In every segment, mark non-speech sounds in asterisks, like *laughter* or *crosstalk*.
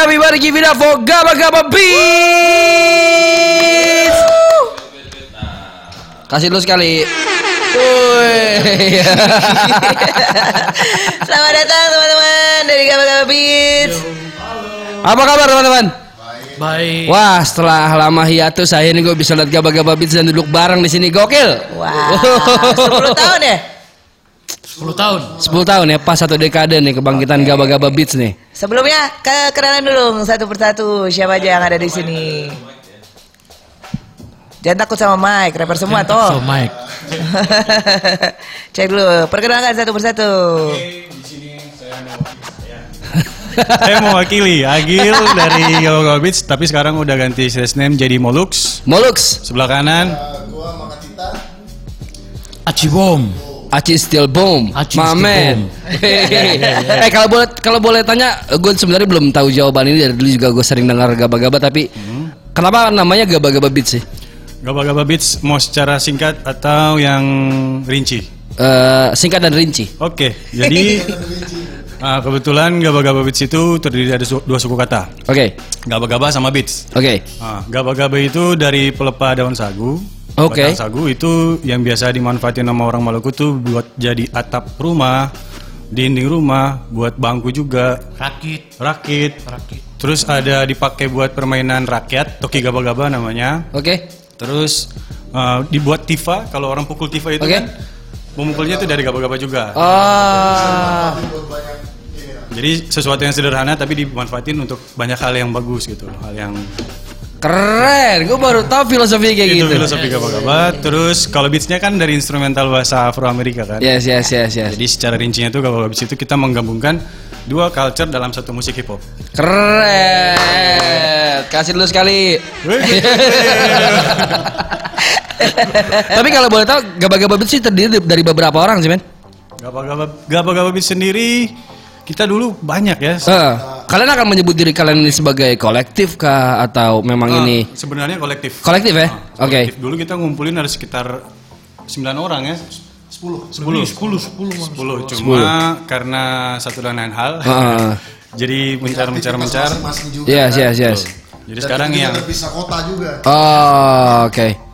Everybody give it up for Gaba Gaba Beats. Kasih dulu sekali. Woi. *laughs* Selamat datang teman-teman dari Gaba Gaba Beats. Apa kabar teman-teman? Baik. Wah, setelah lama hiatus ini gue bisa lihat Gaba Gaba Beats dan duduk bareng di sini. Gokil. Wah, 10 tahun ya? 10 tahun. 10 tahun ya, pas satu dekade nih kebangkitan Gaba Gaba Beats nih. Sebelumnya ke kenalan dulu satu persatu siapa aja yang ada di sini. Jangan takut sama Mike, rapper semua So, toh. Mike. *laughs* Cek dulu, perkenalkan satu persatu. *laughs* Saya mewakili Agil dari Gawa Beats, tapi sekarang udah ganti sales name jadi Molux. Molux, Sebelah kanan, Acibom. Aci Steel Bomb, Aci my Steel man. Bomb. eh kalau boleh kalau boleh tanya, gue sebenarnya belum tahu jawaban ini dari dulu juga gue sering dengar gaba-gaba tapi kenapa namanya gaba-gaba beats sih? Gawa Beats mau secara singkat atau yang rinci? Eh, singkat dan rinci. Oke, jadi *laughs* ah, kebetulan Gaba Gaba Beats itu terdiri dari su- dua suku kata. Oke, Gaba Gaba sama Beats. oke, Ah, Gaba Gaba itu dari pelepah daun sagu. Oke. Batang sagu itu yang biasa dimanfaatin sama orang Maluku tuh buat jadi atap rumah, dinding rumah, buat bangku juga, Rakit. rakit. Rakit. Terus ada dipakai buat permainan rakyat, toki gaba-gaba namanya. oke. Terus uh, dibuat tifa, kalau orang pukul tifa itu Oke. kan memukulnya itu dari gaba-gaba juga. Oh, Jadi sesuatu yang sederhana tapi dimanfaatin untuk banyak hal yang bagus gitu, hal yang keren. Gue baru tahu filosofi kayak itu gitu. filosofi gaba-gaba. Terus kalau beatsnya kan dari instrumental bahasa Afro Amerika kan. Yes, yes, yes, yes. Jadi secara rincinya tuh gaba-gaba beats itu kita menggabungkan dua culture dalam satu musik hip hop. Keren. Kasih dulu sekali. *laughs* Tapi kalau boleh tahu gaba-gaba beats sih terdiri dari beberapa orang sih, men. Gaba-gaba gaba-gaba beats sendiri kita dulu banyak ya. Eh, kalian akan menyebut diri kalian ini sebagai kolektif kah atau memang Ah, ini sebenarnya kolektif. kolektif ya? Ah, Oke. kolektif. Dulu kita ngumpulin ada sekitar 9 orang ya. 10 10 10 10 cuma karena satu dan lain hal. Heeh. *laughs* jadi mencar mencar mencar. Yes, kan. yes, yes. Jadi Dan sekarang yang terpisah kota juga Oh, oke.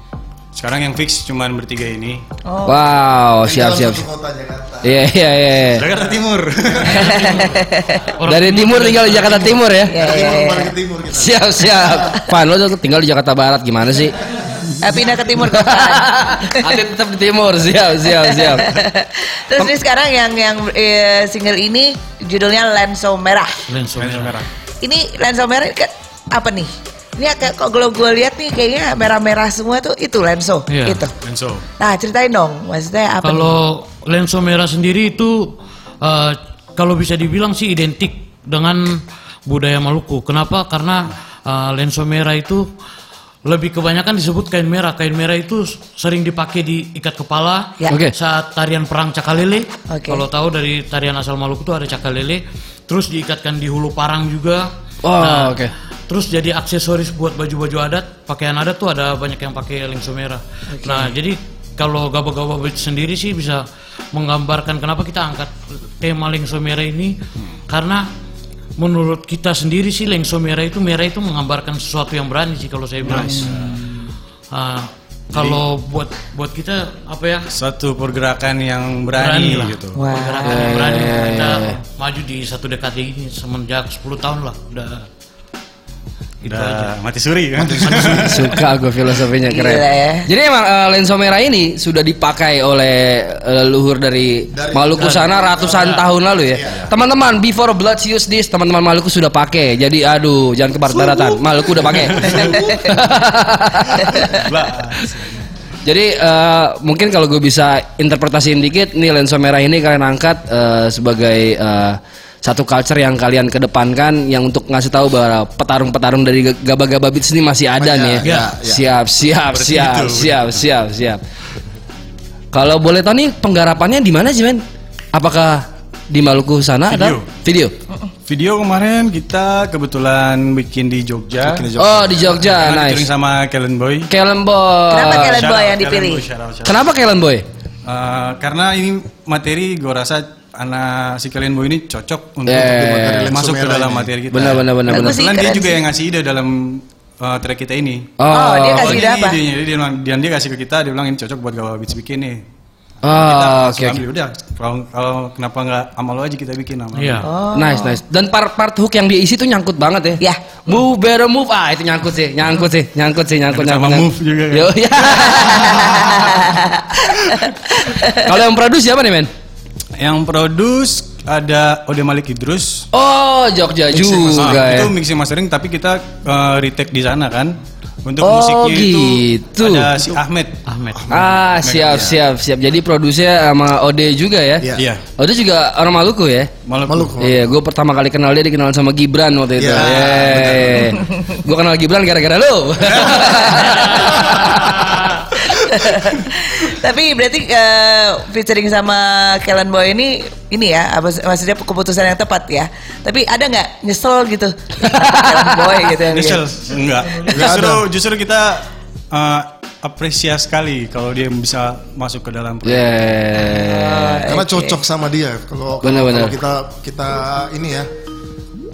Sekarang yang fix cuman bertiga ini. Wow, Yang siap, siap. Iya, iya, iya. iya. Jakarta Timur. *laughs* Dari timur tinggal di Jakarta Timur ya? Ya, ya, ya. ke timur kita Siap, siap. Pan, lo tinggal di Jakarta Barat gimana sih? Eh, pindah ke timur kota. *laughs* Ada tetap di timur, siap, siap, siap. Terus nih sekarang yang yang eh, single ini judulnya Lenso Merah. Lenso Lensa merah. merah. Ini lenso merah kan apa nih? Ini kayak kok kalau gue lihat nih kayaknya merah-merah semua tuh itu lenso Iya. itu. Lenso. Nah ceritain dong, maksudnya apa? Kalau lenso merah sendiri itu eh, kalau bisa dibilang sih identik dengan budaya Maluku. Kenapa? Karena eh, lenso merah itu lebih kebanyakan disebut kain merah. Kain merah itu sering dipakai di ikat kepala Ya. Oke. saat tarian perang cakalele. Oke. Kalau tahu dari tarian asal Maluku itu ada cakalele. Terus diikatkan di hulu parang juga. Oh, oke. Terus jadi aksesoris buat baju-baju adat, pakaian adat tuh ada banyak yang pakai lengso merah. Nah, jadi kalau gaba-gaba sendiri sih bisa menggambarkan kenapa kita angkat tema lengso merah ini karena menurut kita sendiri sih lengso merah itu merah itu menggambarkan sesuatu yang berani sih kalau saya bilang. Ah, kalau buat buat kita apa ya? Satu pergerakan yang Berani berani, lah. gitu. Wah. Pergerakan yang berani kita maju di satu dekade ini semenjak 10 tahun lah udah gitu aja. Udah *laughs* mati suri kan. Suka gue filosofinya keren. Gila ya. Jadi emang eh, lensa merah ini sudah dipakai oleh eh, leluhur dari, Dari- Maluku sana ratusan tahun lalu ya. Teman-teman, before Bloods use this, teman-teman Maluku sudah pakai. Jadi aduh, jangan ke barat-baratan. Maluku udah pakai. *laughs* Jadi eh, mungkin kalau gue bisa interpretasiin dikit, nih lensa merah ini kalian angkat eh, sebagai eh, satu culture yang kalian kedepankan yang untuk ngasih tahu bahwa petarung-petarung dari gaba-gaba beats ini masih ada Banyak, nih ya. ya, ya. Siap, siap, siap, itu, siap, siap, siap. Kalau boleh tahu nih penggarapannya di mana sih men? Apakah di Maluku sana atau Video. video? Video kemarin kita kebetulan bikin di Jogja. Bikin di Oh di Jogja, Karena nice. featuring sama Kellen Boy. Kellen Boy. Kenapa Kellen Boy yang dipilih? Boy, shout out, shout out. Kenapa Kellen Boy? Uh, karena ini materi gue rasa anak si kalian boy ini cocok untuk Yeah. masuk ke dalam materi kita. Benar benar benar benar. Bagus sih, Kebetulan dia juga sih. yang ngasih ide dalam uh, track kita ini. Oh, dia kasih ide apa? idenya, Jadi dia, bilang, dia, dia kasih ke kita, dia bilang ini cocok buat gawa beats bikin nih. Ah, Kita oke ambil, udah. Kalau kalau kenapa nggak sama lo aja kita bikin nama. Iya. Nice nice. Dan part part hook yang diisi tuh nyangkut banget ya. Ya. Move better move. Ah itu nyangkut sih, nyangkut sih, nyangkut sih, nyangkut Nyangkut nyangkut. sama move juga kan? Yo, ya. *laughs* Kalau yang produce siapa nih men? Yang produce ada Ode Malik Idrus. Oh Jogja juga Ah, ya. Itu mixing mastering tapi kita uh, retake di sana kan. Untuk Oh, musiknya gitu. itu ada si Ahmed. Ahmed. Ah siap siap siap. Jadi produsernya sama Ode juga ya. Iya. Iya. Ode juga orang Maluku ya. Maluku. Maluku. Iya, gue pertama kali kenal dia dikenal sama Gibran waktu itu. Iya, gue kenal Gibran gara-gara lu. *laughs* *laughs* Tapi berarti eh, featuring sama Kellen Boy ini ini ya, apa maksudnya keputusan yang tepat ya. Tapi ada nggak nyesel gitu Kellen Boy gitu yang Nyesel? Enggak. Nggak Justru justru kita uh, apresiasi sekali kalau dia bisa masuk ke dalam proyek. Yeah. Karena Oke. cocok sama dia. Kalau kita kita ini ya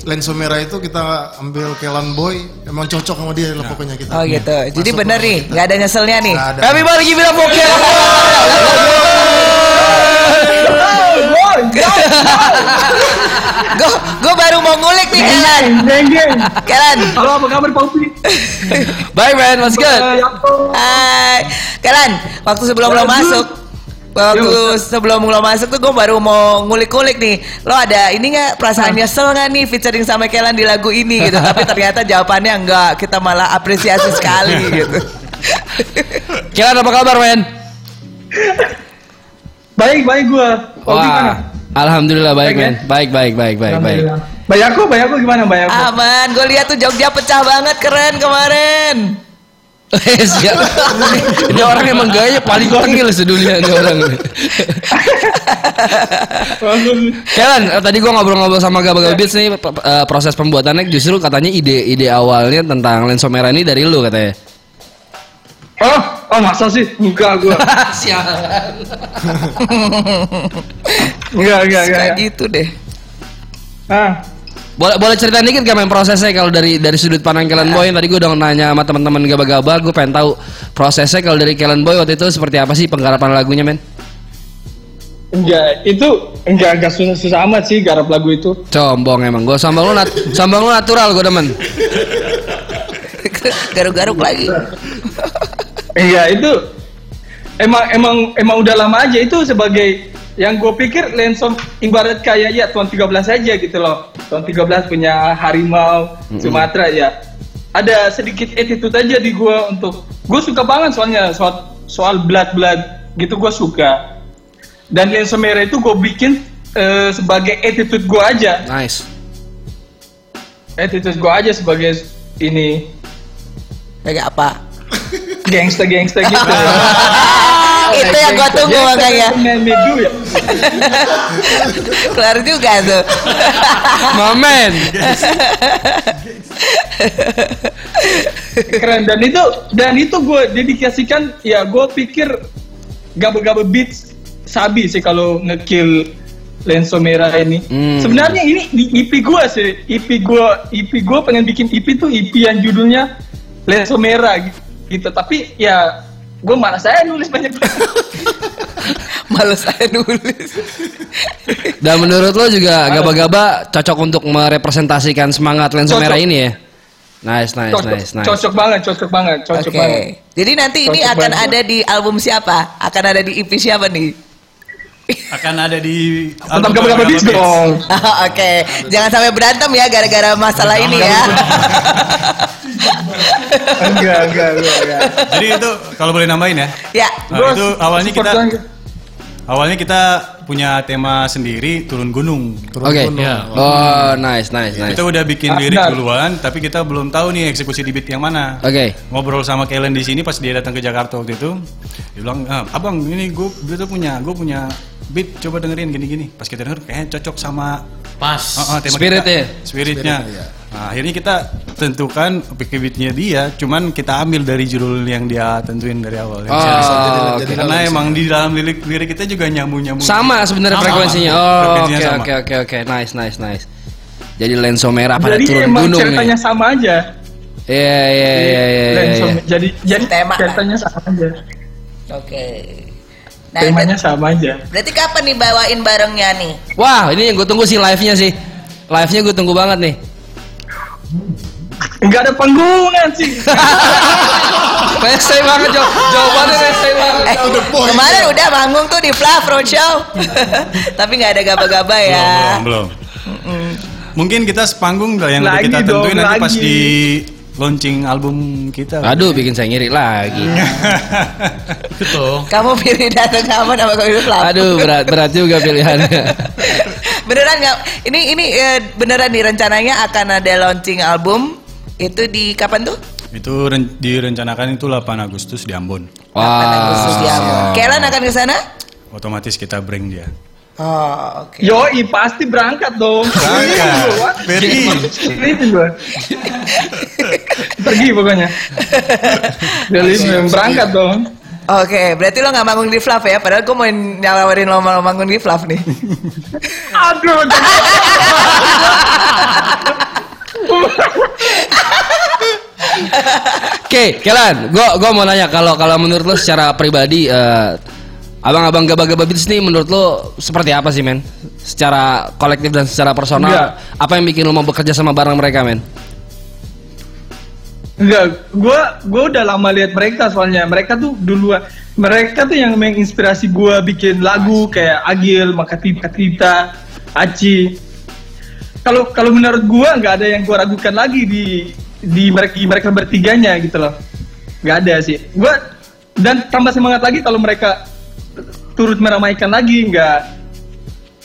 lenso merah itu kita ambil Kelan Boy emang cocok sama dia lah pokoknya kita. Oh gitu. Jadi bener lah. nih, nggak ada nyeselnya nih. Ada. Kami balik give it up for Kel. Gue gue baru mau ngulik nih geng. Kellen. Halo, apa kabar Pak Upi? Bye man, what's good? Eh, Yanto. Hai. Kellen, waktu sebelum lo masuk Waktu sebelum lo masuk tuh gue baru mau ngulik-ngulik nih Lo ada ini nggak perasaan nyesel nggak nih featuring sama Kellen di lagu ini gitu *laughs* Tapi ternyata jawabannya enggak Kita malah apresiasi sekali *laughs* gitu Kilan apa kabar men? Baik, baik gimana? Wah, alhamdulillah baik Baik, men. Baik baik baik baik baik. Alhamdulillah. Bayako, Bayako gimana Bayako? Aman, gue lihat tuh Jogja pecah banget keren kemarin. Ini orang emang gaya paling tengil sedunia ini orang. Kalian eh, tadi gua ngobrol-ngobrol sama Gaba Gaba Beats nih eh, proses pembuatannya justru katanya ide-ide awalnya tentang lenso merah ini dari lu katanya. Oh, oh masa sih? Enggak gua. *laughs* Sialan. Enggak, enggak, enggak. Kayak gitu deh Ah, Boleh boleh cerita dikit gak main prosesnya kalau dari dari sudut pandang Kellen Boy yang tadi gue udah nanya sama teman-teman gaba-gaba gue pengen tahu prosesnya kalau dari Kellen Boy waktu itu seperti apa sih penggarapan lagunya men? enggak. Itu enggak enggak susah, susah amat sih garap lagu itu. Combong emang gue sambal lu nat sambal lu natural gue demen. Garuk-garuk lagi Iya, itu emang emang emang udah lama aja itu sebagai yang gue pikir Lensom ibarat kayak ya tahun 13 aja gitu loh. Tahun 13 punya harimau Sumatera ya. Ada sedikit attitude aja di gue untuk gue suka banget soalnya soal soal blood blood gitu gue suka. Dan Lenso Merah itu gue bikin eh, sebagai attitude gue aja. Nice. Attitude gue aja sebagai ini Kayak apa? gangsta-gangsta gitu. *laughs* Itu yang gue tunggu makanya Medu ya. *laughs* Keluar juga tuh Momen. keren dan itu dan itu gue dedikasikan ya gue pikir gabe-gabe beats sabi sih kalau ngekill lenso merah ini Hmm. sebenarnya ini di EP gue sih EP gue EP gue pengen bikin EP tuh EP yang judulnya lenso merah gitu. tapi ya gue malas saya nulis banyak *laughs* Males saya nulis Dan menurut lo juga gaba-gaba cocok untuk merepresentasikan semangat lenso Cocok. merah ini ya? Nice, nice, cocok, nice, nice. cocok banget cocok banget cocok Oke banget Jadi nanti ini Cocok akan banget. ada di album siapa? Akan ada di EP siapa nih? Akan ada di Tetap gabe-gabe beats dong Oke, jangan sampai berantem ya gara-gara masalah ini ya. *laughs* enggak enggak enggak, enggak. Jadi itu kalau boleh nambahin ya. ya, Nah, itu awalnya kita awalnya kita punya tema sendiri turun gunung. Oke. Ya. Oh, nice, nice, nice. Kita udah bikin Ah, lirik duluan, tapi kita belum tahu nih eksekusi di beat yang mana. Oke. Ngobrol sama Kellen di sini pas dia datang ke Jakarta waktu itu, dia bilang, ah, abang ini gue gue tuh punya gue punya beat coba dengerin gini-gini. Pas kita denger kayaknya cocok sama Pas. uh, uh, tema Spiritnya. kita. Spiritnya. Spiritnya, Nah, akhirnya kita tentukan pakai beatnya dia, cuman kita ambil dari judul yang dia tentuin dari awal. Oh, jadi- oke. Karena emang di dalam lirik lirik kita juga nyambung nyambung. Sama sebenarnya frekuensinya. Oh, oke oke oke oke. Nice nice nice. Jadi lenso merah pada Jadi turun emang gunung ceritanya nih. sama aja. Iya iya iya iya Lensom- iya. Jadi jadi Tema. ceritanya sama aja. Oke. Nah, Temanya sama aja. berarti kapan nih bawain barengnya nih? Wah, ini yang gue tunggu sih live-nya sih. Live-nya gue tunggu banget nih. Enggak ada panggungan sih. *laughs* Rese banget jawab jawabannya rese banget. Eh, point, kemarin udah manggung tuh di Flav Roadshow. *laughs* Tapi nggak ada gaba-gaba ya. Belum, belum, belum. Mungkin kita sepanggung lah yang udah Lagi kita dong, tentuin nanti pas lagi. di launching album kita. Aduh, bikin saya ngiri lagi. *laughs* Ikut dong. Kamu pilih datang kamu nama kamu itu Flav. Aduh, berat berat juga pilihannya. *laughs* beneran nggak? Ini ini eh, beneran nih rencananya akan ada launching album itu di kapan tuh? Itu ren- direncanakan itu 8 Agustus di Ambon. 8 Agustus di Ambon. Kelan akan ke sana? Otomatis kita bring dia. Oh, oke. Yoi pasti berangkat dong. Berangkat. Pergi. Gua. Pergi pokoknya. Jadi berangkat dong. Oke, berarti lo nggak manggung di Flav ya? Padahal gue mau nyawarin lo mau manggung di Flav nih. Aduh. Oke, Kelan, gua gua mau nanya kalau kalau menurut lo secara pribadi eh, abang-abang gaba-gaba beats nih menurut lo seperti apa sih, men? Secara kolektif dan secara personal, Enggak. apa yang bikin lo mau bekerja sama bareng mereka, men? Enggak, gua gua udah lama lihat mereka soalnya. Mereka tuh duluan mereka tuh yang menginspirasi gua bikin lagu kayak Agil, Makatita, Katita, Aci. Kalau kalau menurut gua nggak ada yang gua ragukan lagi di di mereka di mereka bertiganya gitu loh. Nggak ada sih. Gua dan tambah semangat lagi kalau mereka turut meramaikan lagi nggak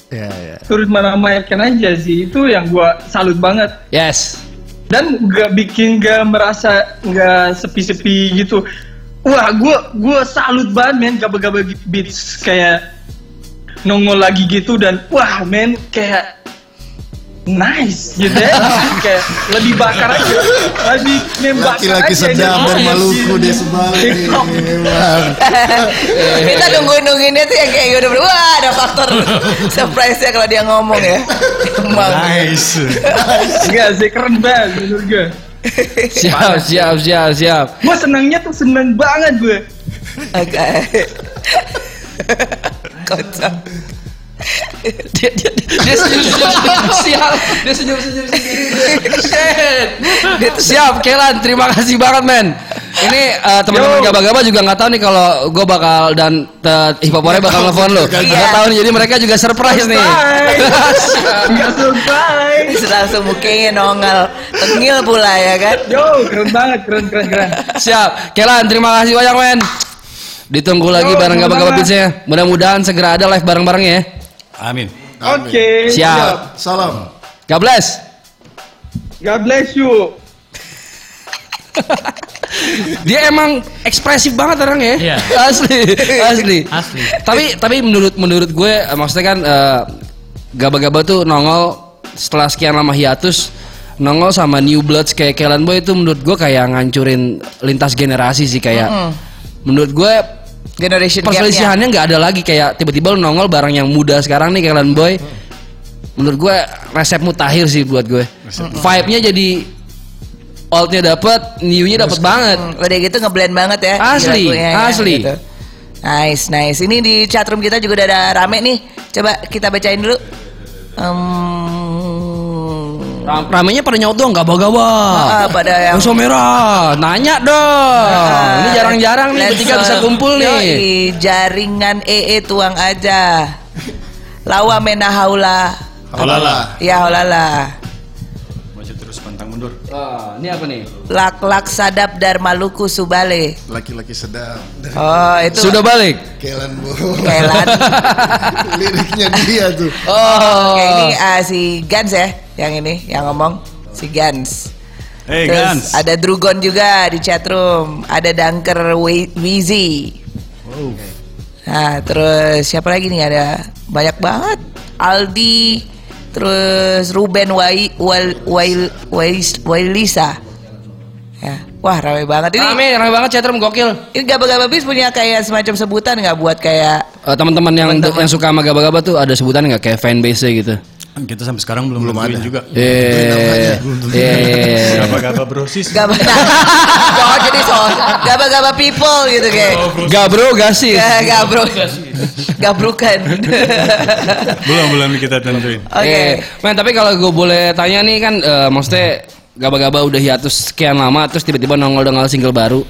Ya, ya. turut meramaikan aja sih itu yang gua salut banget Yes. dan nggak bikin nggak merasa nggak sepi-sepi gitu wah gue gue salut banget men gaba-gaba beats kayak nongol lagi gitu dan wah men kayak nice gitu ya kayak lebih bakar aja lebih membakar Laki-laki sedap gitu. dan Maluku dia sebalik. Emang. Kita nunggu-nungguinnya tuh yang kayak udah wah ada faktor surprise-nya kalau dia ngomong ya. Emang. Nice. enggak sih keren banget menurut gue Siap, siap, siap, siap. gue senangnya tuh seneng banget gue Oke. Kocak. Dia, dia, dia senyum, senyum, siap. Dia senyum, senyum sendiri. Shit. Siap, Kelan. Terima kasih banget, men. Ini eh, teman-teman gaba-gaba juga nggak tahu nih kalau gue bakal dan uh, hip hopore bakal nelfon lo. Iya. Nggak tahu nih, jadi mereka juga surprise nih. Enggak surprise Langsung mukanya nongol. Tengil pula ya kan. Yo, keren banget, keren, keren, keren. Siap, Kelan. Terima kasih banyak, men. Ditunggu lagi bareng gaba-gaba beatsnya. Mudah-mudahan segera ada live bareng-bareng ya. Amin. Amin. Oke, Siap. Salam. God bless. God bless you. *laughs* Dia emang ekspresif banget orang ya. Iya. Asli, asli. *laughs* Asli. Tapi tapi menurut menurut gue eh, maksudnya kan eh, gaba-gaba tuh nongol setelah sekian lama hiatus nongol sama New Bloods kayak Kellen Boy itu menurut gue kayak ngancurin lintas generasi sih kayak menurut gue Generation perselisihannya nggak ada lagi kayak tiba-tiba lu nongol barang yang muda sekarang nih Kellen Boy menurut gue resep mutakhir sih buat gue vibe-nya jadi oldnya dapet new-nya dapet banget udah gitu ngeblend banget ya. Asli, ya, asli. gitu. Nice, nice. Ini di chatroom kita juga udah ada rame nih. Coba kita bacain dulu. Um, Ram- Ramenya pada nyaut dong, gawa-gawa. Ah, pada yang- Musuh merah, nanya dong. ah, ini jarang-jarang nih bertiga bisa kumpul nih. Yoi, jaringan EE tuang aja. Lawa mena haula. Haulala. Ya haulala. Mundur. Ah, ini apa nih? Lak lak sadap dar Maluku Subale. Laki-laki sedap. Dari Oh itu Sudah balik. Kelan Bu. Kelan. *laughs* Liriknya dia tuh. Oh, Oke, ini ah, si Gans ya, yang ini yang ngomong si Gans. Hey Terus Gans. ada Drugon juga di chatroom, ada Dunker Wi- Wizi. Nah, terus siapa lagi nih ada banyak banget. Aldi, terus Ruben Wai Wal Wail Wais- Wailisa. Ya. Wah, ramai banget ini. Rame, rame banget chatroom gokil. Ini gaba-gaba bis punya kayak semacam sebutan nggak buat kayak Eh, teman-teman yang yang suka sama gaba-gaba tuh ada sebutan nggak kayak fanbase gitu. Kita sampai sekarang belum, belum ada juga. Eh, eh, Gaba-gaba brosis. gaba Gaba-gaba people gitu kayak. Gabro. Gak gabro. Gabrukan. belum belum kita tentuin. Oke. Eh, men tapi kalau gue boleh tanya nih kan, eh, maksudnya gaba-gaba udah hiatus sekian lama, terus tiba-tiba nongol dengan single baru.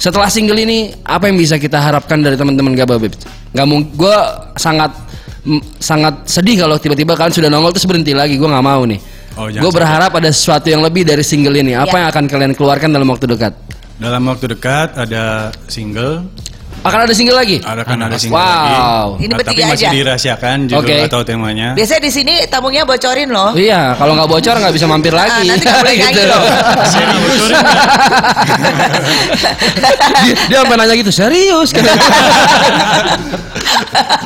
Setelah single ini, apa yang bisa kita harapkan dari teman-teman Gaba Beb? Gak mungkin, gue sangat m- sangat sedih kalau tiba-tiba kalian sudah nongol terus berhenti lagi. Gue nggak mau nih. Oh, gue berharap ada sesuatu yang lebih dari single ini. Apa Ya. yang akan kalian keluarkan dalam waktu dekat? Dalam waktu dekat ada single, Akan ada single lagi? ada kan ada single Wow. lagi. Ini Nah, bertiga tapi masih aja. dirahasiakan judul Oke. atau temanya. Biasanya di sini tamunya bocorin loh. Iya, kalau nggak bocor nggak bisa mampir Ah, lagi. nanti nggak boleh *laughs* nyanyi Gitu. loh. dia, dia sampai nanya gitu serius?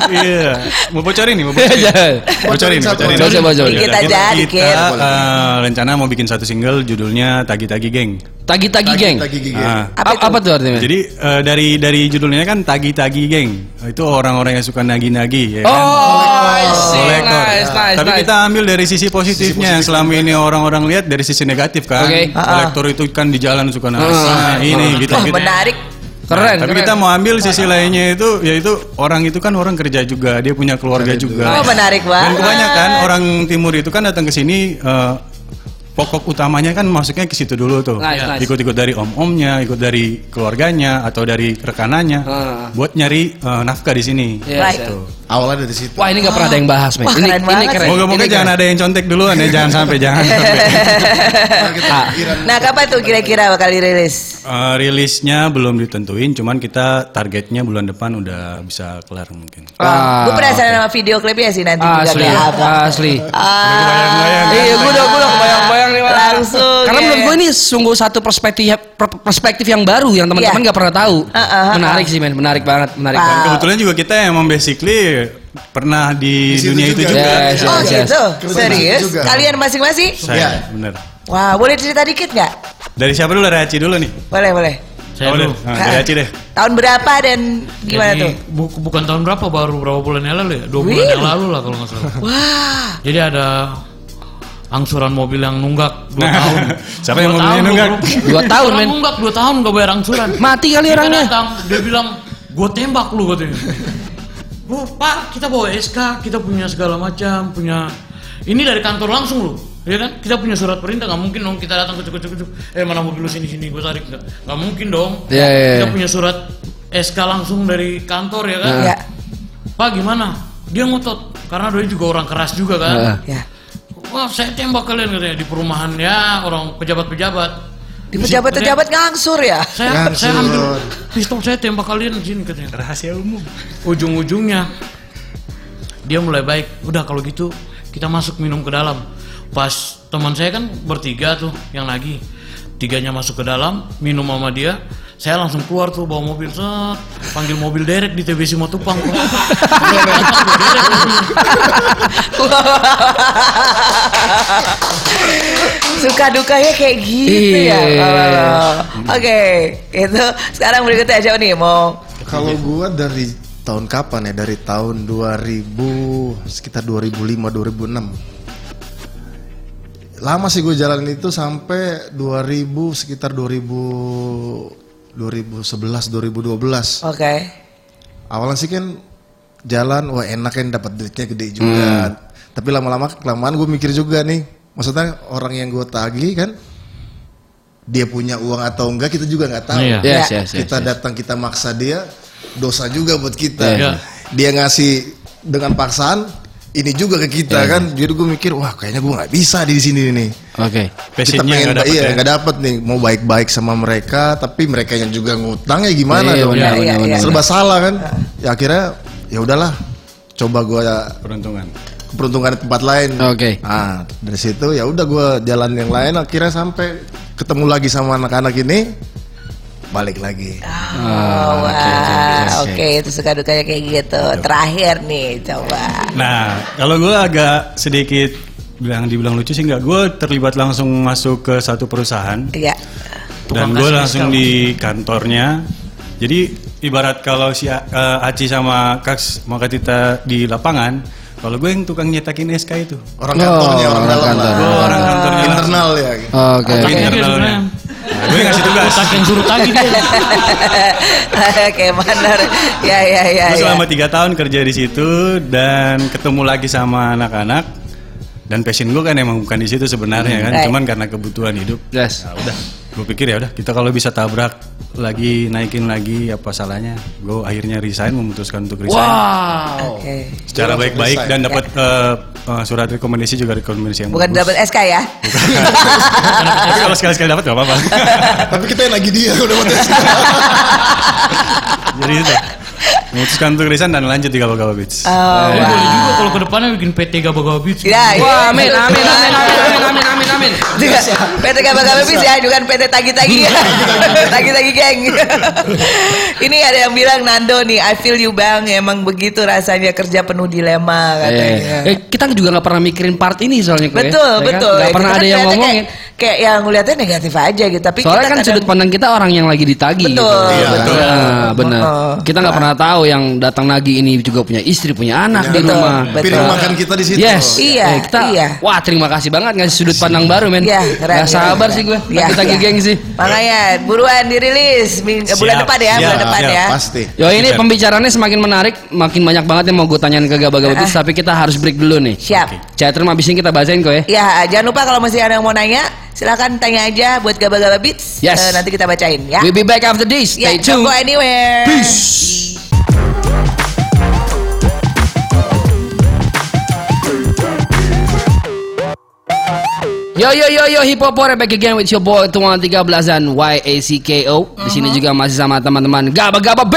Iya, mau bocorin nih, mau bocorin. Iya. bocorin, bocorin. Coba, coba, coba. Dikit aja, Kita dikit. eh, rencana mau bikin satu single judulnya Tagi-Tagi Geng. Tagi-tagi geng. Tagi gigi. Ah. Apa Apa, apa tuh artinya? Jadi eh, dari dari judulnya kan Tagi-Tagi Geng. Itu orang-orang yang suka nagi-nagi ya kan. oh, I see. kolektor. nice, nice, Tapi nice. kita ambil dari sisi positifnya yang selama ini orang-orang lihat dari sisi negatif kan. Oke. Kolektor itu kan di jalan suka nasi. Ah. Nah, ini gitu Wah, gitu. menarik. keren. Tapi keren. kita mau ambil sisi lainnya itu yaitu orang itu kan orang kerja juga, dia punya keluarga juga. Oh, menarik Dan banget. kebanyakan orang timur itu kan datang ke sini eh, pokok utamanya kan masuknya ke situ dulu tuh. Nice, nice. Ikut-ikut dari om-omnya, ikut dari keluarganya atau dari rekanannya Ah. buat nyari eh, nafkah di sini. Yes, Right. yes. Awalnya dari situ. Wah ini nggak pernah ada yang bahas, men. Wah, ini, keren ini keren. Moga-moga Ini jangan keren. ada yang contek duluan ya, jangan sampai, jangan *laughs* sampai. Nah, Ah. pikiran Nah, kapan tuh kira-kira bakal dirilis? Eh, rilisnya belum ditentuin, cuman kita targetnya bulan depan udah bisa kelar mungkin. Ah, gue penasaran sama video klipnya sih nanti juga Asli, kayak apa. asli. Ah, Iya, gue udah, gue udah kebayang-bayang nih, Mas. Langsung, Karena ya. menurut gue ini sungguh satu perspektif per- perspektif yang baru yang teman-teman Iya. nggak pernah tahu. Ah, ah, ah, menarik sih, men. Menarik banget, menarik Wow. banget. Kebetulan juga kita emang basically pernah di, dunia itu juga. Yes, Oh yes, gitu, serius? juga. Kalian masing-masing? Saya, Iya. bener. Wah, boleh cerita dikit nggak? Dari siapa dulu? Dari dulu nih. Boleh, boleh. Saya Oh, dulu. dari- nah, dari deh. Tahun berapa dan gimana Jadi, tuh? bu- bukan tahun berapa baru berapa bulan yang lalu ya? Dua bulan yang lalu lah kalau nggak salah. Wah, Jadi ada angsuran mobil yang nunggak dua Nah, tahun. *laughs* siapa yang Dua mobilnya tahun, nunggak? Dua tahun, men. nunggak dua tahun gak bayar angsuran. Mati kali Kita orangnya. datang, dia bilang, gue tembak lu katanya. Bu, Pak, kita bawa SK, kita punya segala macam, punya ini dari kantor langsung lu, ya kan? Kita punya surat perintah, nggak mungkin dong kita datang kucuk kucuk. Eh mana mobil lu sini sini, gue tarik nggak? Nggak mungkin dong. Iya, iya, Kita iya. punya surat SK langsung dari kantor ya kan? ya, Pak gimana? Dia ngotot karena dia juga orang keras juga kan. Heeh. ya. Wah saya tembak kalian katanya di perumahan ya orang pejabat-pejabat. Di pejabat-pejabat ngangsur ya? Saya saya Ngangsur. ambil pistol saya tembak kalian di sini katanya. Rahasia umum. Ujung-ujungnya dia mulai baik. Udah kalau gitu kita masuk minum ke dalam. Pas teman saya kan bertiga tuh yang lagi. Tiganya masuk ke dalam, minum sama dia. Saya langsung keluar tuh bawa mobil set, panggil mobil derek di TBC Matupang. Suka dukanya kayak gitu ya. Iya. Oh. Oke, itu sekarang berikutnya aja nih mau Kalau gua dari tahun kapan ya? Dari tahun 2000 sekitar 2005 2006. Lama sih gue jalan itu sampai 2000 sekitar 2000 2011 2012. Oke. Awalnya sih kan jalan wah enak kan dapat duitnya gede juga. Tapi lama-lama kelamaan gue mikir juga nih. Maksudnya orang yang gue tagih kan dia punya uang atau enggak kita juga nggak tahu. Iya. Yes, Ya. yes, yes. kita datang kita maksa dia dosa juga buat kita. Iya. Dia ngasih dengan paksaan ini juga ke kita Iya. kan. Jadi gue mikir wah kayaknya gue nggak bisa di sini nih. Oke. Kita Passionnya pengen nggak dapet iya ya. nggak dapet nih mau baik-baik sama mereka tapi mereka yang juga ngutang ya gimana Iya, dong? benar, Iya, iya. Serba salah kan. Ya akhirnya ya udahlah coba gue Peruntungan. keperuntungan di tempat lain. Oke. Ah dari situ ya udah gue jalan yang lain akhirnya sampai ketemu lagi sama anak-anak ini balik lagi. Oh, oke, oke, wah, oke. oke itu suka dukanya kayak gitu. Terakhir nih, coba. Nah, kalau gue agak sedikit bilang dibilang lucu sih nggak. Gue terlibat langsung masuk ke satu perusahaan Iya. dan gue langsung di kantornya. Jadi ibarat kalau si A- eh, Aci sama Kaks mau kita di lapangan, kalau gue yang tukang nyetakin SK itu. Orang Oh, kantornya, orang, orang dalam kantor. Gue orang kantornya. Internal ya. Oke. Internalnya. sebenarnya. Nah, gue ngasih tugas. Otak yang suruh tagih dia. *laughs* Oke, benar. Ya, ya, ya. Gue ya. selama tiga tahun kerja di situ dan ketemu lagi sama anak-anak dan passion gue kan emang bukan di situ sebenarnya kan, Right. cuman karena kebutuhan hidup. Yes. Ya udah, gue pikir ya udah kita kalau bisa tabrak lagi naikin lagi apa salahnya? Gue akhirnya resign memutuskan untuk resign. Wow. Oke. Secara baik-baik dan dapat eh, eh, surat rekomendasi juga rekomendasi yang Bukan dapat SK ya? *laughs* Tapi kalau sekali-sekali dapat gak apa-apa. Tapi kita yang lagi dia udah mati. *laughs* Jadi itu. Memutuskan untuk resign dan lanjut di Gaba-Gaba Beats. Oh, Tapi wah. boleh juga kalau ke depannya bikin PT Gaba-Gaba Beats. Ya, ya. Wah, amin, amin, amin, amin, amin, amin, amin, amin. Juga PT Gaba Gaba Bis ya, bukan PT Tagi-Tagi ya. *laughs* Tagi-Tagi geng. *laughs* Ini ada yang bilang Nando nih, I feel you bang, emang begitu rasanya kerja penuh dilema katanya. Eh, eh, kita juga nggak pernah mikirin part ini soalnya. Kue. Betul, Ya kan? betul. Ya, pernah ada yang ngomongin. Kayak, kayak yang ngeliatnya negatif aja gitu, tapi Soalnya kita kan kadang- sudut pandang kita orang yang lagi ditagi. Betul, gitu. Iya, betul. Nah, benar. Heeh. Kita nggak pernah tahu yang datang nagi ini juga punya istri, punya anak di Betul, rumah. betul. Piring makan kita di situ. Yes. Iya, Eh, kita, iya. Wah, terima kasih banget ngasih sudut pandang baru, men. Iya, keren, Gak sabar keren. sih gue. Iya, kita iya. geng sih. Makanya buruan dirilis Siap, bulan depan ya, siap, bulan depan siap. ya. Pasti. Yo ini pembicaraannya semakin menarik, makin banyak banget yang mau gue tanyain ke Gaba-Gaba Beats, tapi kita harus break dulu nih. Siap. Chatroom abis ini kita bacain kok ya. Ya, jangan lupa kalau masih ada yang mau nanya, silakan tanya aja buat Gaba-Gaba Beats. Yes. Eh, nanti kita bacain ya. We'll be back after this. Ya, Stay don't tuned. go anywhere. Yo yo yo yo hip hop back again with your boy Tuan 13 dan YACKO. Di sini juga masih sama teman-teman Gaba Gaba *laughs*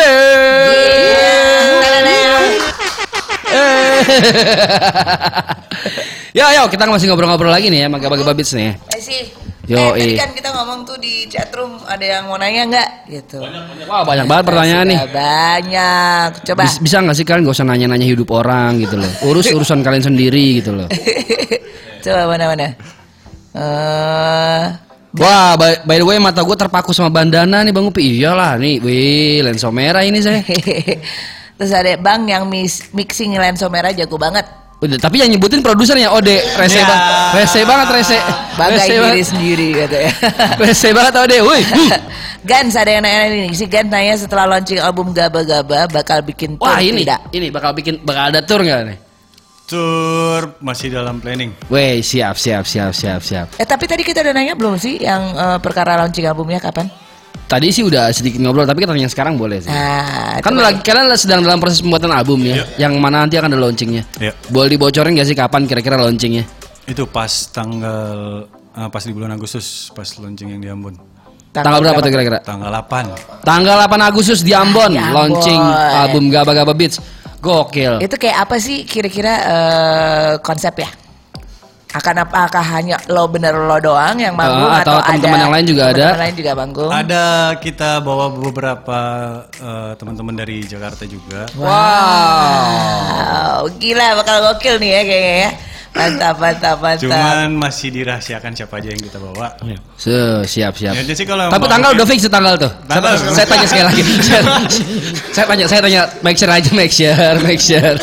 Yo yo kita masih ngobrol-ngobrol lagi nih ya sama Gaba Gaba Beats nih. ya. Masih. Yo, eh, tadi kan kita ngomong tuh di chatroom ada yang mau nanya nggak? Gitu. Wah banyak banget pertanyaan nih. Banyak. Coba. Bis- bisa nggak sih kalian gak usah nanya-nanya hidup orang gitu loh. Urus urusan kalian sendiri gitu loh. *laughs* Coba mana-mana. Eh, Wah, by, by the way mata gue terpaku sama bandana nih Bang Upi. Iyalah nih, wih lensa merah ini saya. *laughs* Terus ada Bang yang mis- mixing lenso merah jago banget. Udah, tapi yang nyebutin produsernya Ode, rese Ya. banget, rese banget rese. Bangga Rese diri banget. sendiri katanya. *laughs* Rese banget Ode, woi. *laughs* Gans ada yang nanya ini si Gans nanya setelah launching album Gaba Gaba bakal bikin tour Wah ini, tidak? ini bakal bikin bakal ada tour nggak nih? Tour masih dalam planning. Weh, siap, siap, siap, siap, siap. Eh tapi tadi kita udah nanya belum sih yang eh, perkara launching albumnya kapan? Tadi sih udah sedikit ngobrol, tapi kita tanya sekarang boleh sih. Nah, kan lagi kalian sedang dalam proses pembuatan album ya, yang mana nanti akan ada launchingnya. Iya. Boleh dibocorin gak sih kapan kira-kira launchingnya? Itu pas tanggal eh, pas di bulan Agustus pas launching yang di Ambon. Tanggal berapa tuh kira-kira? Tanggal 8. Tanggal 8 Agustus di Ambon, Di Ambon. launching album Gaba Gaba Beats. Gokil. Itu kayak apa sih kira-kira eh, konsep ya? Akan apakah hanya lo bener lo doang yang manggung Eh, atau atau, teman-teman ada yang lain juga ada? teman-teman lain juga manggung? Ada kita bawa beberapa eh, teman-teman dari Jakarta juga. Wow, gila bakal gokil nih ya kayaknya ya. Mantap, mantap, mantap. Cuman masih dirahasiakan siapa aja yang kita bawa. Se, siap, siap. Ya, jadi sih kalau Tapi tanggal udah fix tanggal tuh. Tanggal. Saya, saya tanya sekali lagi. *laughs* saya, saya tanya, saya tanya, make sure aja, make sure, make sure.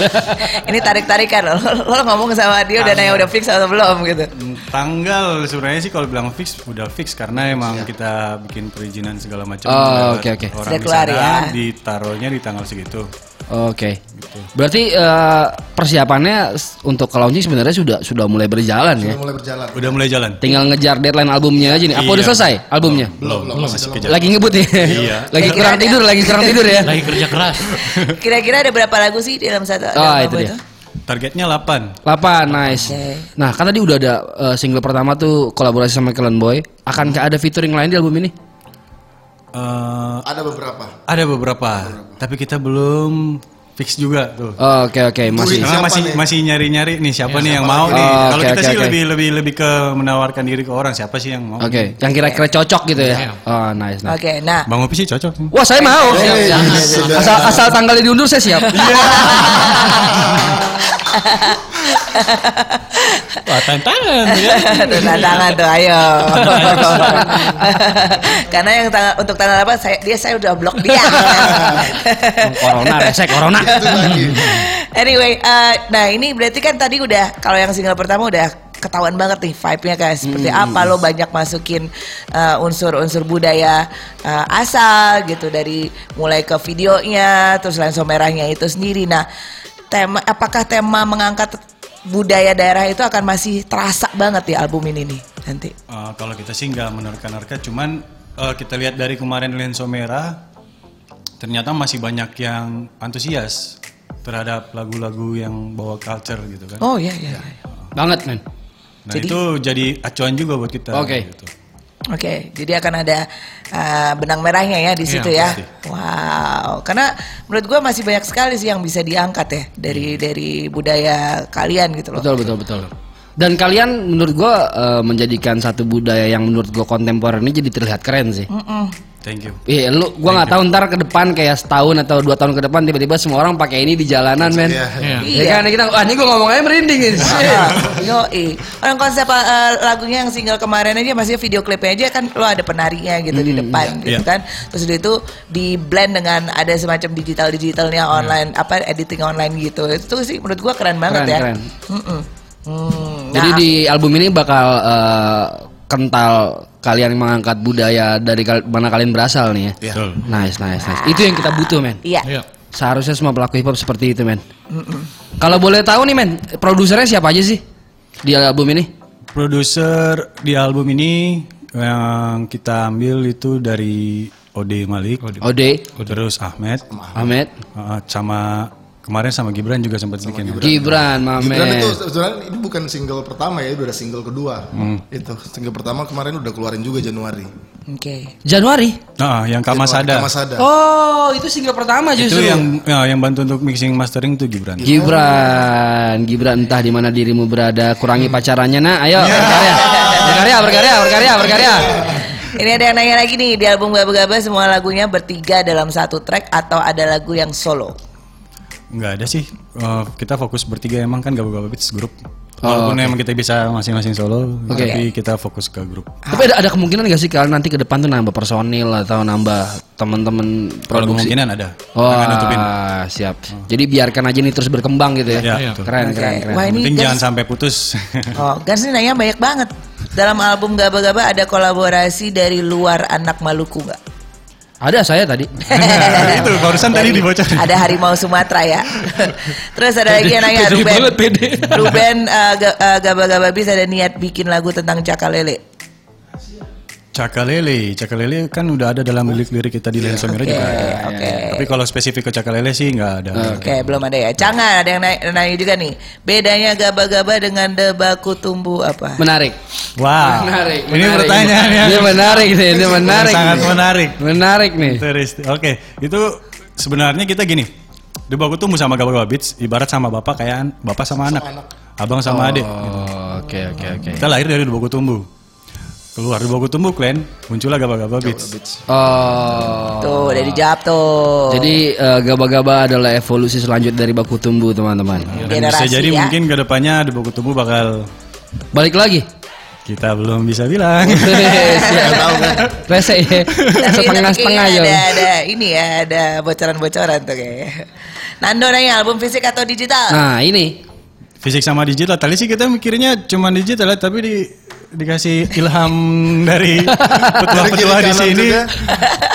Ini tarik-tarikan lo. Lo ngomong sama dia udah nanya udah fix atau belum gitu. Tanggal sebenarnya sih kalau bilang fix udah fix karena emang kita bikin perizinan segala macam. Oh, oke, oke. Orang Sudah di keluar sana, ya. ditaruhnya di tanggal segitu. Oke. Berarti eh, persiapannya untuk ke launching sebenarnya sudah sudah mulai berjalan ya. Udah mulai berjalan. Udah mulai jalan. Tinggal ngejar deadline albumnya aja nih. Apa Iya. udah selesai albumnya? Belum, belum masih kejar. Lagi ngebut ya? Iya. *laughs* lagi Kira-kira kurang ada- tidur, lagi kurang tidur ya? Lagi kerja keras. *laughs* Kira-kira ada berapa lagu sih di dalam satu Oh, dalam itu album dia. Targetnya 8. 8, nice. Oke. Nah, kan tadi udah ada eh, single pertama tuh kolaborasi sama Kellen Boy. Akankah ada featuring lain di album ini? Eh, Ada beberapa. ada beberapa, tapi kita belum fix juga tuh. Oh, Oke, oke, masih. Karena Siapa masih nih? masih nyari-nyari nih siapa nih yang siapa mau lagi? nih. Oh, Kalau oke, kita oke, sih oke. lebih lebih lebih ke menawarkan diri ke orang siapa sih yang mau. Oke, yang kira-kira cocok gitu ya. Iya. Oh, nice, nice. Oke, nah. Bang Opi sih cocok. Wah, saya mau. Eh, sudah. Asal asal tanggalnya diundur saya siap. *laughs* *laughs* Wah, tantangan ya. *laughs* tuh tantangan tuh ayo. *laughs* Karena yang tanggal, untuk tanggal apa saya dia saya udah blok dia. *laughs* corona resek corona anyway, eh, nah ini berarti kan tadi udah kalau yang single pertama udah ketahuan banget nih vibe-nya kayak seperti apa lo banyak masukin eh, unsur-unsur budaya eh, asal gitu dari mulai ke videonya terus lensa merahnya itu sendiri. Nah, tema apakah tema mengangkat budaya daerah itu akan masih terasa banget di album ini nih nanti? Eh, kalau kita sih nggak menerka-nerka, cuman eh, kita lihat dari kemarin Lenso Merah, ternyata masih banyak yang antusias terhadap lagu-lagu yang bawa culture gitu kan. Oh iya iya. iya. banget men Nah jadi- itu jadi acuan juga buat kita. Oke. gitu. Oke, jadi akan ada uh, benang merahnya ya di Iya, situ ya. pasti. Wow, karena menurut gua masih banyak sekali sih yang bisa diangkat ya dari dari budaya kalian gitu loh. betul betul betul dan kalian menurut gua eh, menjadikan satu budaya yang menurut gua kontemporer ini jadi terlihat keren sih Thank you. Iya, lu gua nggak tahu ntar ke depan kayak setahun atau dua tahun ke depan tiba-tiba semua orang pakai ini di jalanan, men. Iya. Iya. Ya kan kita, wah ini gua ngomong aja merinding ini. *laughs* Yo, Orang konsep uh, lagunya yang single kemarin aja masih video klipnya aja kan lo ada penarinya gitu di depan gitu Iya. kan. Terus udah itu di blend dengan ada semacam digital digitalnya online apa editing online gitu. Itu sih menurut gua keren banget Keren, ya. keren. Mm-mm. Hmm, Jadi nah, di album ini bakal eh, kental kalian mengangkat budaya dari kal- mana kalian berasal nih ya. Betul. Nice, nice, nice. Itu yang kita butuh, men. iya. Iya. Seharusnya semua pelaku hip hop seperti itu, men. Kalau boleh tahu nih, men, produsernya siapa aja sih di album ini? Produser di album ini yang kita ambil itu dari Ode Malik, Ode, terus Ahmed, Ahmed, uh, sama kemarin sama Gibran juga sempat bikin. Gibran, Mamet. Gibran itu sebenarnya ini bukan single pertama ya, itu udah single kedua. Itu single pertama kemarin udah keluarin juga Januari. Oke. Januari. Nah, yang Kamasada. Kamasada. Oh, itu single pertama Itu justru. yang ya, yang bantu untuk mixing mastering itu Gibran. Gibran, Gibran entah di mana dirimu berada, kurangi pacarannya nak. Ayo berkarya, berkarya, berkarya, berkarya, berkarya. Ini ada yang nanya lagi nih di album Gaba-Gaba semua lagunya bertiga dalam satu track atau ada lagu yang solo? Enggak ada sih. Eh, kita fokus bertiga emang kan gabung-gabung beats grup. Oh, Walaupun emang kita bisa masing-masing solo, Oke. tapi kita fokus ke grup. Tapi ada, ada kemungkinan gak sih kalian nanti ke depan tuh nambah personil atau nambah teman-teman Kalau produksi? kemungkinan ada. Nutupin. Wah, siap. Jadi biarkan aja nih terus berkembang gitu ya. Ya, Iya. betul. Keren, Oke. keren, keren. Wah, ini Penting jangan sampai putus. *laughs* Oh, Gans ini nanya banyak banget. Dalam album Gaba-Gaba ada kolaborasi dari luar anak Maluku nggak? Ada saya tadi. *laughs* itu barusan tadi dibocorin. Ada harimau Sumatera ya. *laughs* Terus ada lagi yang nanya Ruben. Ruben uh, Ga- Gaba-Gaba bis ada niat bikin lagu tentang cakalele. Cakalele, Cakalele kan udah ada dalam lirik-lirik kita di Lensa Merah Oke, juga ada. oke. Tapi kalau spesifik ke Cakalele sih nggak ada. Oke, belum ada ya. Jangan ada yang nanya, nanya juga nih. Bedanya Gaba-Gaba dengan debaku tumbuh apa? Menarik. Wow, Menarik. ini menarik. pertanyaan yang Ini menarik nih, ini menarik. sangat nih. menarik. Menarik nih. Interesting. Oke, itu sebenarnya kita gini. Debu aku tumbuh sama Gaba Beats, ibarat sama bapak kayak bapak sama anak, abang sama adik. gitu. Oh, oke oke oke. Kita lahir dari Debu aku tumbuh. Keluar Debu aku tumbuh, klan, muncullah Gaba Gaba Beats. Oh. Tuh, udah dijawab tuh. Jadi eh, gaba-gaba adalah evolusi selanjut dari baku tumbuh teman-teman. Dan bisa Generasi jadi ya. mungkin ke depannya Debu aku tumbuh bakal Balik lagi. kita belum bisa bilang. *laughs* Siap. Rese ya. Setengah-setengah Tapi ya. Ada, ada ini ya, ada bocoran-bocoran tuh kayaknya. Nando nanya album fisik atau digital? Nah ini Fisik sama digital. Tadi sih kita mikirnya cuma digital ya, tapi di dikasih ilham dari petua-petua di sini.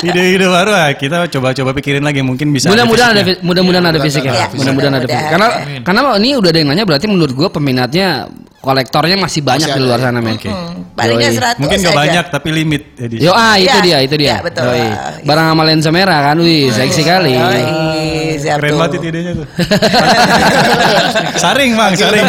Ide-ide baru ah, kita coba-coba pikirin lagi mungkin bisa. mudah-mudahan ada mudah-mudahan ada Iya, fisiknya. iya, Mudah-mudahan ada fisik. Karena karena ini udah ada yang nanya berarti menurut gua peminatnya kolektornya masih banyak di luar sana men. Hmm, palingnya. 100 Mungkin gak banyak tapi limit jadi. Yo ah itu Iya, dia itu dia. iya, betul. Yoi. Ah, Barang sama lensa merah kan, wih seksi kali. Yoi, siap Keren tuh. banget itu idenya tuh. *laughs* saring bang, saring. *laughs*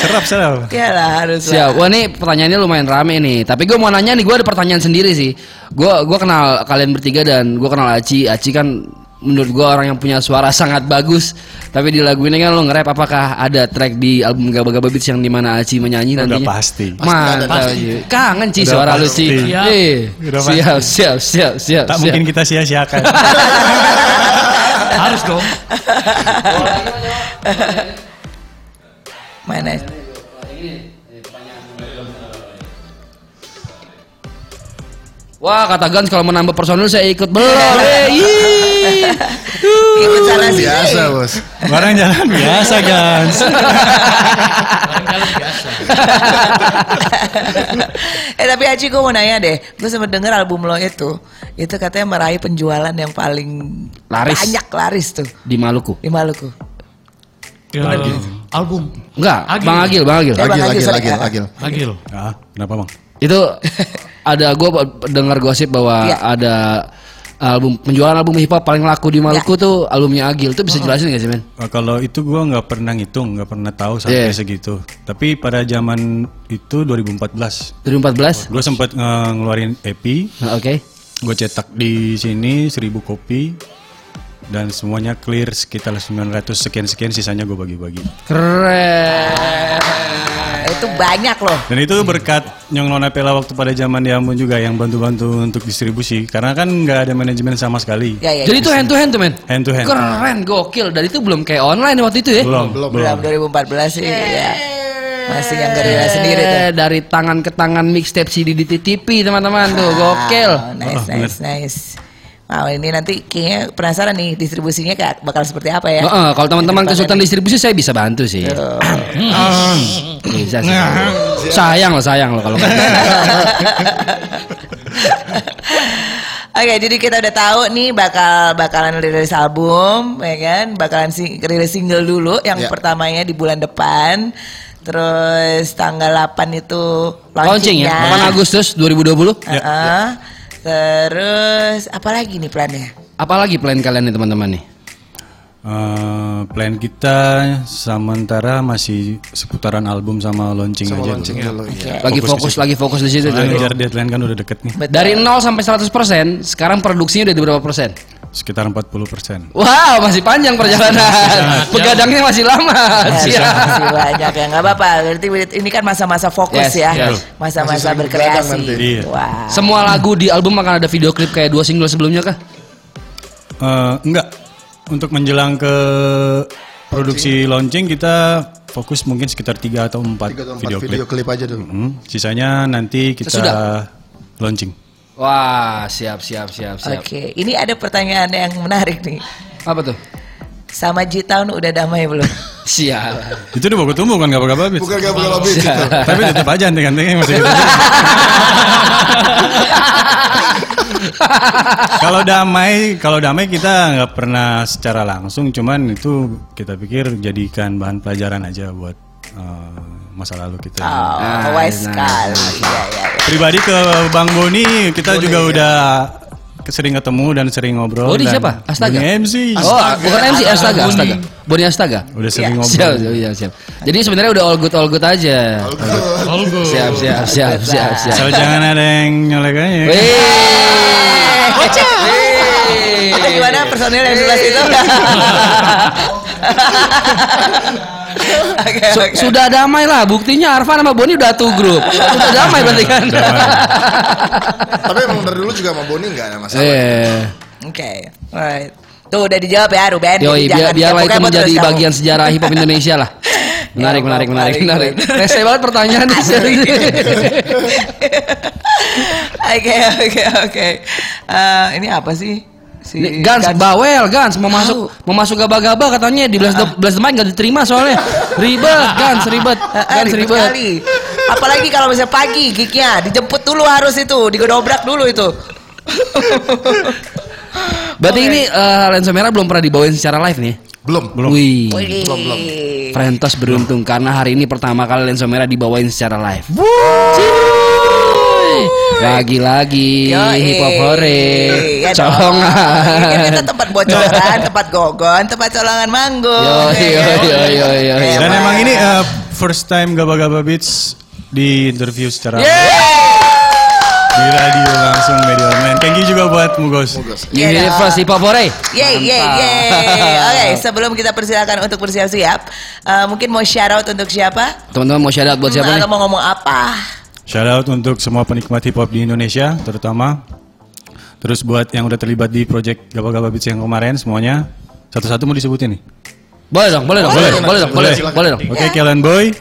serap serap. Iyalah harus lah. Siap. Wah ini pertanyaannya lumayan rame nih. Tapi gue mau nanya nih, gue ada pertanyaan sendiri sih. Gue gua kenal kalian bertiga dan gue kenal Aci. Aci kan menurut gue orang yang punya suara sangat bagus. Tapi di lagu ini kan lo nge-rap apakah ada track di album Gaba Gaba Beats yang di mana Aci menyanyi Udah nantinya? pasti. Mantap. Ci. Kangen Ci suara lu pasti. Ci. Siap. Eh, Udah siap, siap, siap, siap, Tak siap. mungkin kita sia-siakan. Harus dong. Mana? Wah kata Gans kalau menambah personil saya ikut belum. *laughs* Ikut salah sih. Biasa bos. Barang jalan biasa kan. Barangkali *laughs* biasa. eh tapi Aci gue mau nanya deh, gue sempat denger album lo itu, itu katanya meraih penjualan yang paling Laris. banyak laris tuh Di Maluku. di Maluku. Ya, album Enggak, Agil. Bang Agil, Bang Agil. Ya, Bang Agil, Agil, agil, agil, agil. Ah, kenapa bang? *laughs* Itu ada gue dengar gosip bahwa Iya. ada album penjualan album hip hop paling laku di Maluku tuh albumnya Agil. Itu bisa jelasin gak sih men? Eh, kalau itu gua nggak pernah ngitung, nggak pernah tahu sampai Iya. segitu. Tapi pada zaman itu 2014, 2014. gue sempat eh, ngeluarin EP, Nah, Oke. gue cetak di sini 1000 kopi dan semuanya clear sekitar 900 sekian sekian sisanya gue bagi-bagi. Keren. Eh, itu banyak loh. Dan itu berkat Nyong Nona Pela waktu pada zaman di Ambon juga yang bantu-bantu untuk distribusi karena kan nggak ada manajemen sama sekali. Ya, ya, Jadi itu hand to hand tuh men? Hand to hand. Keren, gokil. Dan itu belum kayak online waktu itu ya? Belum, Belum, belum. belum 2014 sih ya. Masih yang gerila sendiri tuh. Eh, Dari tangan ke tangan mixtape CD di TTP teman-teman tuh, gokil. Wow, nice, Oh, nice, nice. Wow, ini nanti kayaknya penasaran nih distribusinya kayak bakal seperti apa ya? Heeh, kalau teman-teman kesulitan distribusi saya bisa bantu sih. bisa sih. Sayang loh, sayang loh kalau. *laughs* Oke, jadi kita udah tahu nih bakal bakalan rilis album, ya kan? Bakalan sing, rilis single dulu yang Ya. pertamanya di bulan depan. Terus tanggal 8 itu Launching ya, launchingnya. 8 Agustus 2020. Heeh. Terus apa lagi nih plannya? Apalagi plan kalian nih teman-teman nih? Eh, plan kita sementara masih seputaran album sama launching Sama aja. launching dulu. dulu. Iya. Lagi fokus, lagi fokus di situ. Nah, deadline kan udah deket nih. Betul. Dari 0 sampai 100 persen, sekarang produksinya udah di berapa persen? Sekitar 40 persen. Wow, masih panjang perjalanan. Begadangnya masih lama. Masih, Siap. masih banyak ya nggak apa-apa. Berarti ini kan masa-masa fokus Yes, ya, yes. masa-masa Masih berkreasi. Iya. Wah. Semua lagu di album akan ada video klip kayak dua single sebelumnya kah? Eh, enggak. Untuk menjelang ke produksi launching kita fokus mungkin sekitar 3 atau 4 Tiga atau empat video, video, klip. klip aja dulu. Hmm, sisanya nanti kita Sesudah. launching. Wah, siap, siap, siap, siap. Oke, ini ada pertanyaan yang menarik nih. Apa tuh? Sama G-Town udah damai belum? *laughs* Siap. Itu udah baku tumbuh kan gak habis. Bukan gak bakal habis gitu. Tapi tetap aja anting-antingnya masih gitu. *laughs* kalau damai, kalau damai kita nggak pernah secara langsung, cuman itu kita pikir jadikan bahan pelajaran aja buat eh, masa lalu kita. Oh, wise nice, sekali. Ya, ya, ya. Pribadi ke Bang Boni, kita juga udah sering ketemu dan sering ngobrol. Boni siapa? Astaga? Boni MC. Oh, bukan MC Astaga, Astaga. Boni Astaga. Udah sering Iya. ngobrol. Siap, siap, siap, siap. Jadi sebenarnya udah all good, all good aja. All good. Siap, siap, siap, siap, siap. Asal jangan ada yang nyolek aja. Wih. Itu gimana personil yang sebelah situ? *laughs* Su- oke. sudah damai lah, buktinya Arfan sama Boni udah tuh grup. *laughs* Sudah damai berarti kan. Tapi emang dari dulu juga sama Boni nggak ada masalah. Eh, Oke, alright. Tuh udah dijawab ya Ruben. yoi, biar biarlah itu kepo-kepo menjadi bagian sejarah hip hop Indonesia lah. Menarik, *laughs* Ya menarik, menarik, menarik, menarik. *laughs* Rese banget pertanyaan. Oke oke oke. Eh, Ini apa sih? Si Nih, Gans, bawel, Gans mau masuk mau masuk gaba-gaba katanya di Blast the, Blast the Mic nggak diterima soalnya. Ribet, Gans, ribet. Eh, eh, Gans ribet ribet. sekali. Apalagi kalau misalnya pagi gignya dijemput dulu harus itu, digedobrak dulu itu. *laughs* Berarti ini eh, lensa merah belum pernah dibawain secara live nih. Belum. Belum. Wih. Wih. Belum, belum. Frentos beruntung karena hari ini pertama kali lensa merah dibawain secara live. Ciii. Lagi-lagi hip hop hore, Ya colongan. Ini kan kita tempat bocoran, tempat gogon, tempat colongan manggung. Yo, ya yo, yo, yo, yo, yo. Dan Emang. emang ini eh, first time Gaba-Gaba Beats di interview secara di radio langsung media online. Thank you juga buat Mugos. Iya Universe hip hop hore. Yeay, yeay, yeay. Oke, sebelum kita persilakan untuk bersiap-siap, eh, mungkin mau shout out untuk siapa? Teman-teman mau shout out buat siapa Atau nih? mau ngomong apa? Shout out untuk semua penikmat hip hop di Indonesia terutama. Terus buat yang udah terlibat di project Gaba-Gaba Beats yang kemarin semuanya. Satu-satu mau disebutin nih. Boleh dong, boleh dong, boleh dong, boleh dong, boleh, boleh dong. Oke, Kellen Boy,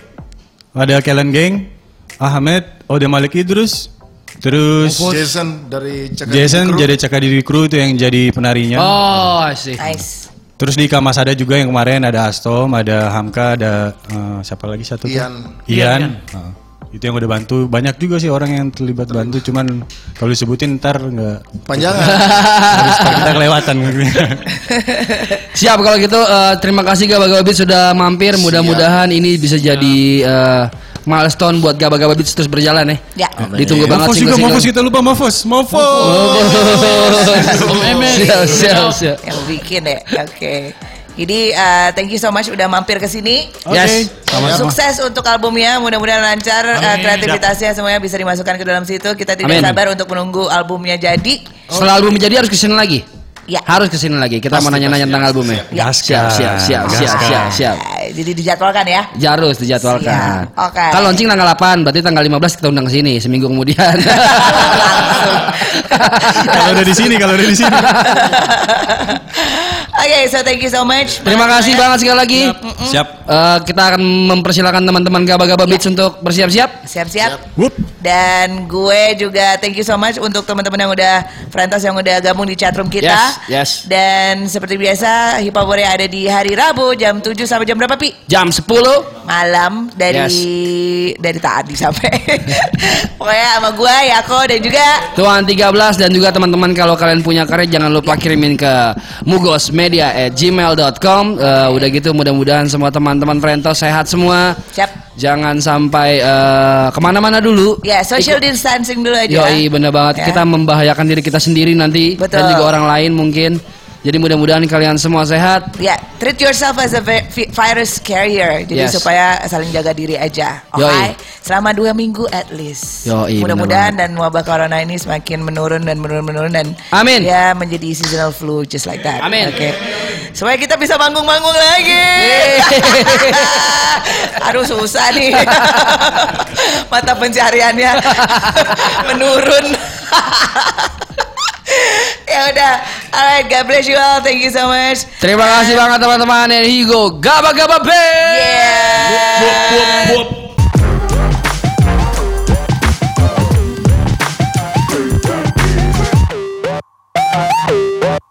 ada Kellen Gang, Ahmed, Ode Malik Idrus, terus Jason dari Cakar Jason Kru. jadi Cakadiri Crew itu yang jadi penarinya. Oh, I see. Nice. Terus di Kamas ada juga yang kemarin ada Astom, ada Hamka, ada eh, siapa lagi satu tuh? Ian. Ian. Ah, itu yang udah bantu. Banyak juga sih orang yang terlibat bantu, cuman kalau disebutin ntar nggak harus ntar kita kelewatan. *laughs* Siap kalau gitu eh, terima kasih Gaba Gaba Beats sudah mampir. Mudah-mudahan ini bisa jadi eh, milestone buat Gaba Gaba Beats terus berjalan ya. Ya. Ditunggu banget Mofos juga. Mofos kita lupa Mofos, Mofos. Oh, *laughs* siap, siap, siap. Yang bikin ya. Oke. Jadi uh, thank you so much udah mampir ke sini. Oke, Yes. sama-sama. Sukses untuk albumnya, mudah-mudahan lancar uh, kreativitasnya semuanya bisa dimasukkan ke dalam situ. Kita tidak Amin. sabar untuk menunggu albumnya jadi. Setelah album jadi harus ke sini lagi. Ya. Harus ke sini lagi. Kita mau nanya-nanya tentang albumnya. Ya. Siap, siap, siap, siap, siap, siap. Uh, jadi dijadwalkan ya. Ya, Harus dijadwalkan. Siap, oke. Kan launching tanggal 8, berarti tanggal 15 kita undang ke sini seminggu kemudian. *laughs* Kalau udah di sini, kalau udah di sini. *laughs* Oke, so thank you so much. Terima kasih banget sekali lagi. Siap. Eh, kita akan mempersilahkan teman-teman Gaba-Gaba Beats untuk bersiap-siap. Siap-siap. Dan gue juga thank you so much untuk teman-teman yang udah Frentos yang udah gabung di chatroom kita. Yes, yes. Dan seperti biasa Hip Hop Warrior ada di hari Rabu jam 7 sampai jam berapa Pi? Jam 10 Malam dari dari tadi sampai *laughs* pokoknya sama gue Yako dan juga Tuan 13 dan juga teman-teman kalau kalian punya karya jangan lupa kirimin ke mugosmedia at gmail.com Eh, Udah gitu mudah-mudahan semua teman-teman Frentos sehat semua siap. Jangan sampai eh, ke mana-mana dulu Ya, social distancing dulu aja. Yoi bener banget Ya. Kita membahayakan diri kita sendiri nanti Betul. Dan juga orang lain mungkin Jadi mudah-mudahan kalian semua sehat Ya, treat yourself as a vi- vi- virus carrier. Jadi Yes. supaya saling jaga diri aja. Oke. Yoi. Selama dua minggu at least. Yoi, Mudah-mudahan dan wabah corona ini semakin menurun dan menurun menurun dan Amin. ya menjadi seasonal flu just like that. Amin. Oke. Supaya kita bisa manggung-manggung lagi. *laughs* Aduh susah nih. *laughs* Mata pencariannya *laughs* menurun. *laughs* ya udah. Alright, God bless you all. Thank you so much. Terima kasih banget teman-teman And here you go Gaba-gaba Beats Yeah.